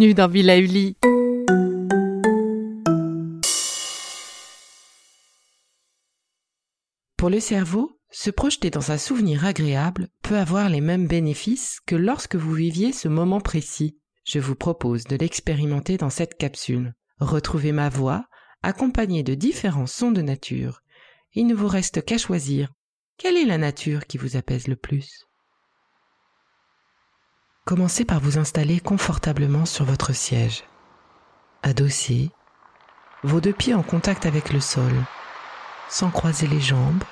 bienvenue dans Villa Uli. Pour le cerveau, se projeter dans un souvenir agréable peut avoir les mêmes bénéfices que lorsque vous viviez ce moment précis. Je vous propose de l'expérimenter dans cette capsule. Retrouvez ma voix, accompagnée de différents sons de nature. Il ne vous reste qu'à choisir. Quelle est la nature qui vous apaise le plus? Commencez par vous installer confortablement sur votre siège. Adossé, vos deux pieds en contact avec le sol, sans croiser les jambes,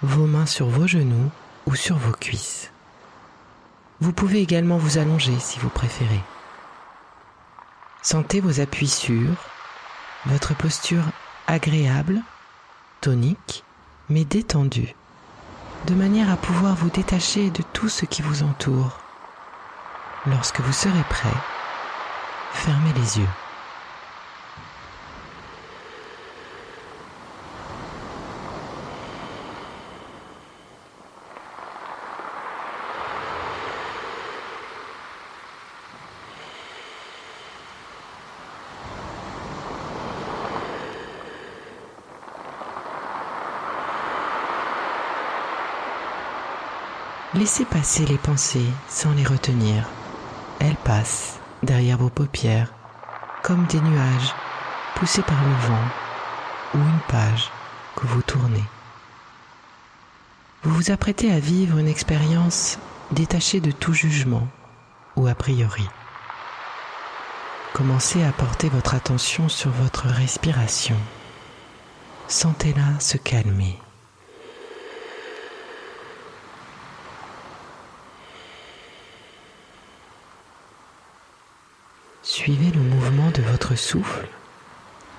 vos mains sur vos genoux ou sur vos cuisses. Vous pouvez également vous allonger si vous préférez. Sentez vos appuis sûrs, votre posture agréable, tonique, mais détendue, de manière à pouvoir vous détacher de tout ce qui vous entoure. Lorsque vous serez prêt, fermez les yeux. Laissez passer les pensées sans les retenir. Elles passent derrière vos paupières comme des nuages poussés par le vent ou une page que vous tournez. Vous vous apprêtez à vivre une expérience détachée de tout jugement ou a priori. Commencez à porter votre attention sur votre respiration. Sentez-la se calmer. Suivez le mouvement de votre souffle,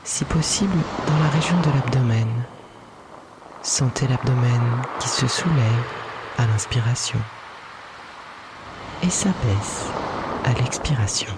si possible dans la région de l'abdomen. Sentez l'abdomen qui se soulève à l'inspiration et s'abaisse à l'expiration.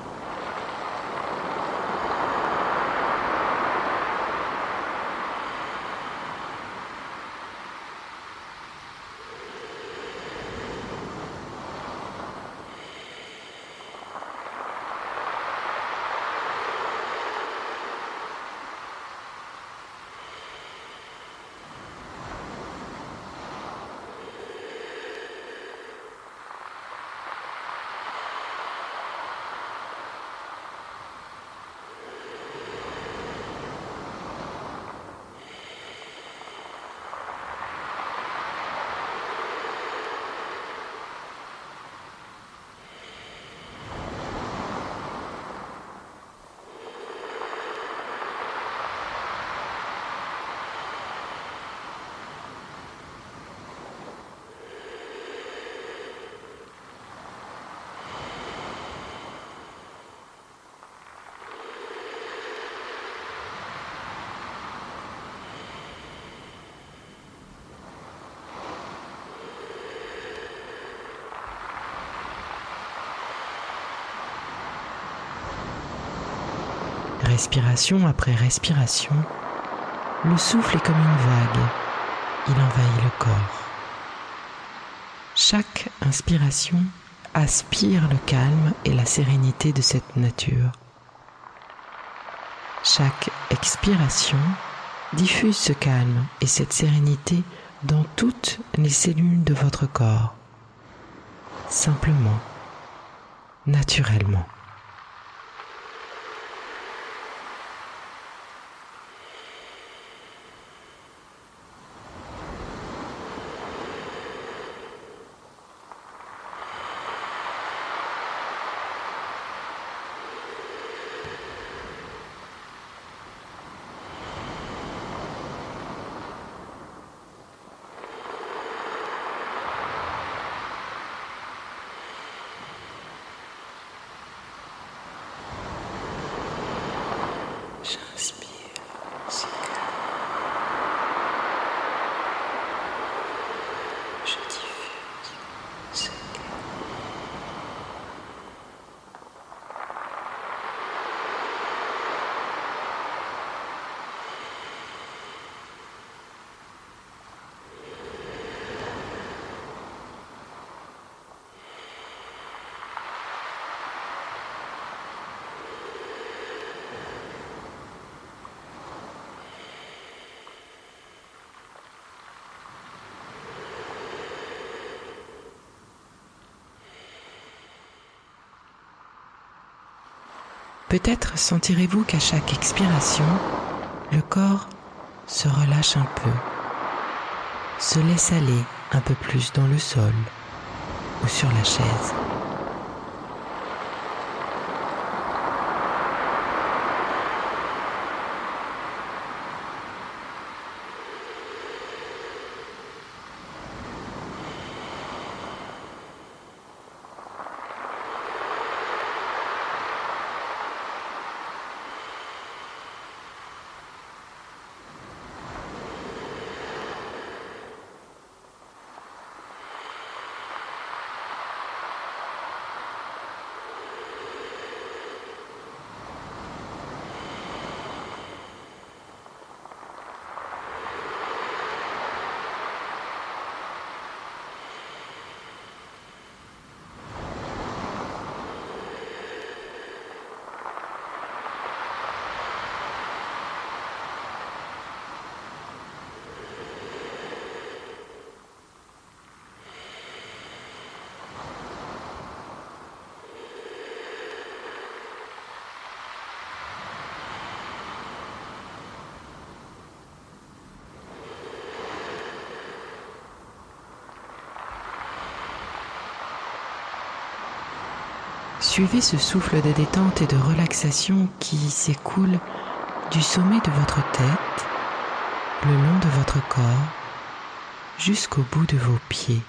Respiration après respiration, le souffle est comme une vague, il envahit le corps. Chaque inspiration aspire le calme et la sérénité de cette nature. Chaque expiration diffuse ce calme et cette sérénité dans toutes les cellules de votre corps, simplement, naturellement. Peut-être sentirez-vous qu'à chaque expiration, le corps se relâche un peu, se laisse aller un peu plus dans le sol ou sur la chaise. Suivez ce souffle de détente et de relaxation qui s'écoule du sommet de votre tête, le long de votre corps, jusqu'au bout de vos pieds.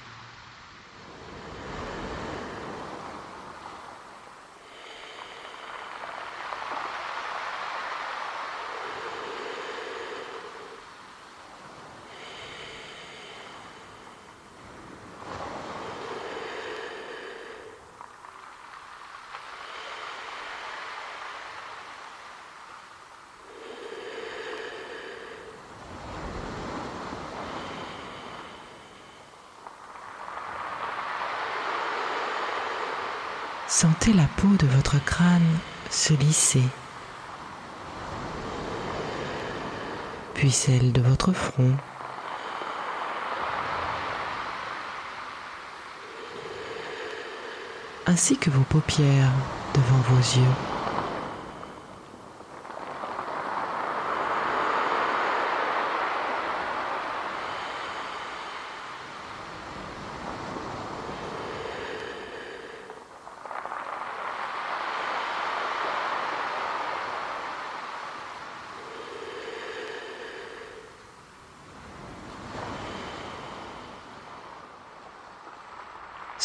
Sentez la peau de votre crâne se lisser, puis celle de votre front. ainsi que vos paupières devant vos yeux.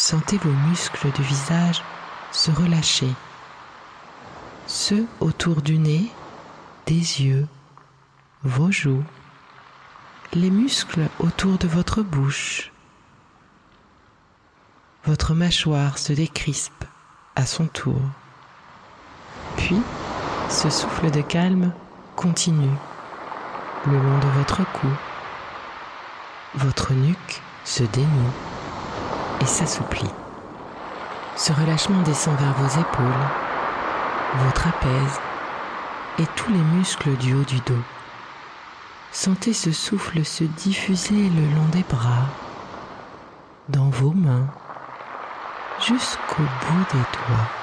Sentez vos muscles du visage se relâcher, ceux autour du nez, des yeux, vos joues, les muscles autour de votre bouche. Votre mâchoire se décrispe à son tour. Puis, ce souffle de calme continue le long de votre cou. Votre nuque se dénoue et s'assouplit. Ce relâchement descend vers vos épaules, vos trapèzes et tous les muscles du haut du dos. Sentez ce souffle se diffuser le long des bras, dans vos mains, jusqu'au bout des doigts.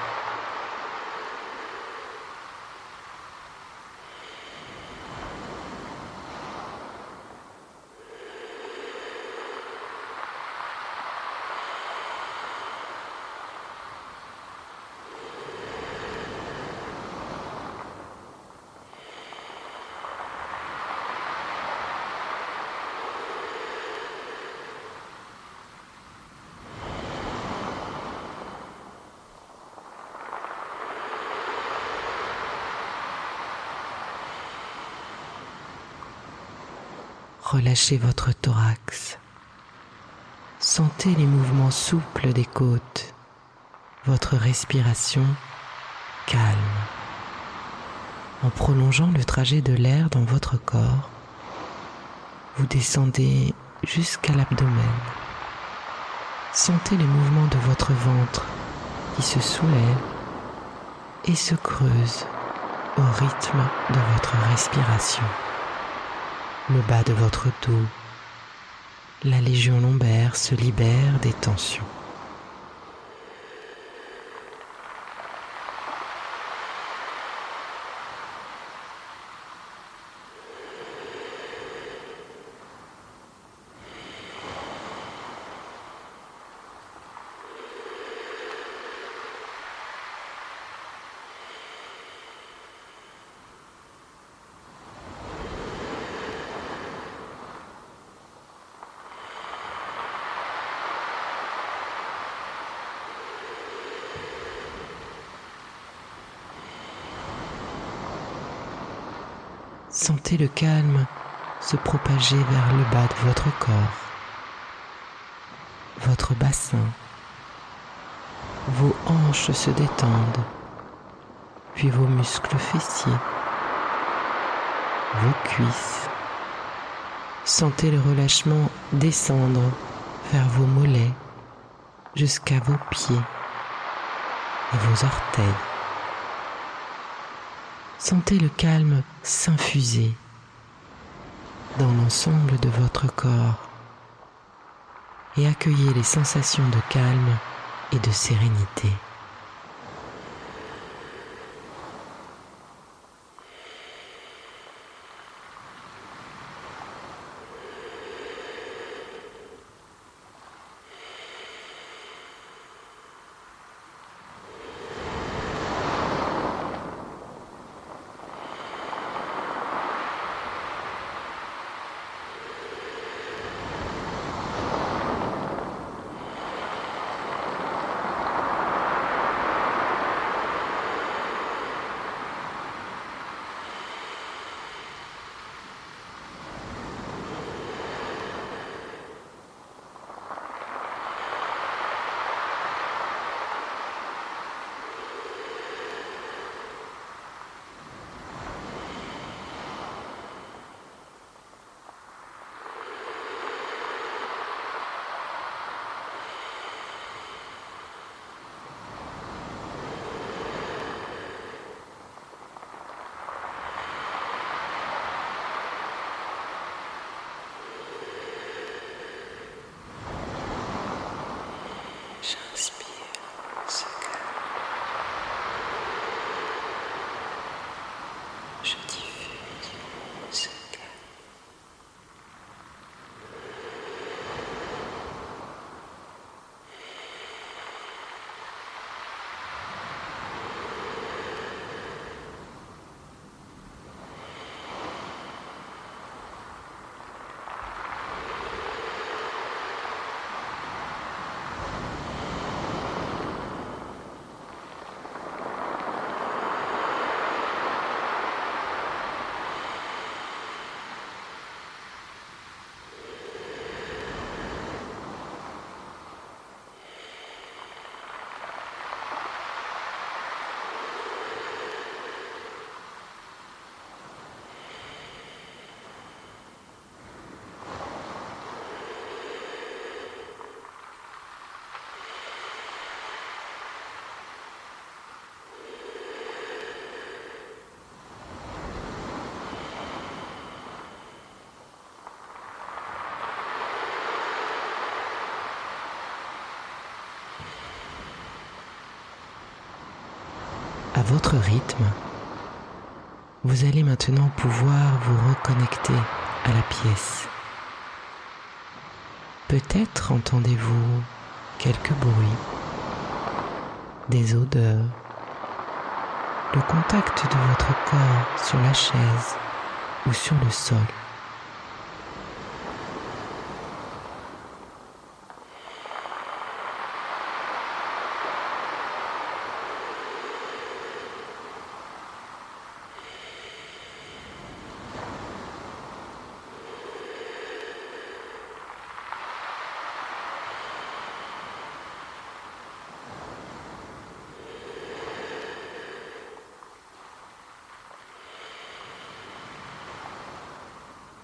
Relâchez votre thorax. Sentez les mouvements souples des côtes, votre respiration calme. En prolongeant le trajet de l'air dans votre corps, vous descendez jusqu'à l'abdomen. Sentez les mouvements de votre ventre qui se soulève et se creuse au rythme de votre respiration le bas de votre dos, la légion lombaire se libère des tensions. Sentez le calme se propager vers le bas de votre corps, votre bassin. Vos hanches se détendent, puis vos muscles fessiers, vos cuisses. Sentez le relâchement descendre vers vos mollets jusqu'à vos pieds et vos orteils. Sentez le calme s'infuser dans l'ensemble de votre corps et accueillez les sensations de calme et de sérénité. Votre rythme, vous allez maintenant pouvoir vous reconnecter à la pièce. Peut-être entendez-vous quelques bruits, des odeurs, le contact de votre corps sur la chaise ou sur le sol.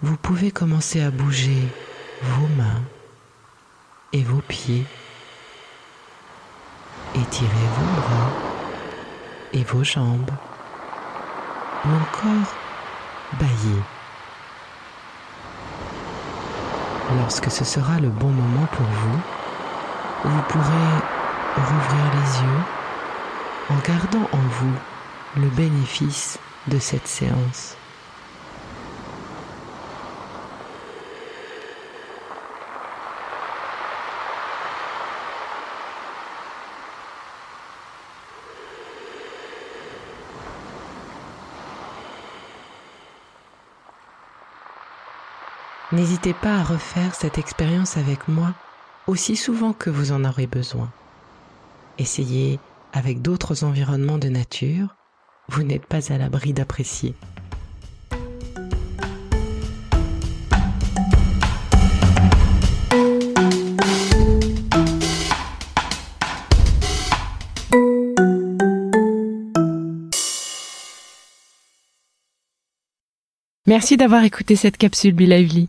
Vous pouvez commencer à bouger vos mains et vos pieds. Étirez vos bras et vos jambes. Ou encore bailler. Lorsque ce sera le bon moment pour vous, vous pourrez rouvrir les yeux en gardant en vous le bénéfice de cette séance. N'hésitez pas à refaire cette expérience avec moi aussi souvent que vous en aurez besoin. Essayez avec d'autres environnements de nature, vous n'êtes pas à l'abri d'apprécier. Merci d'avoir écouté cette capsule Be Lively.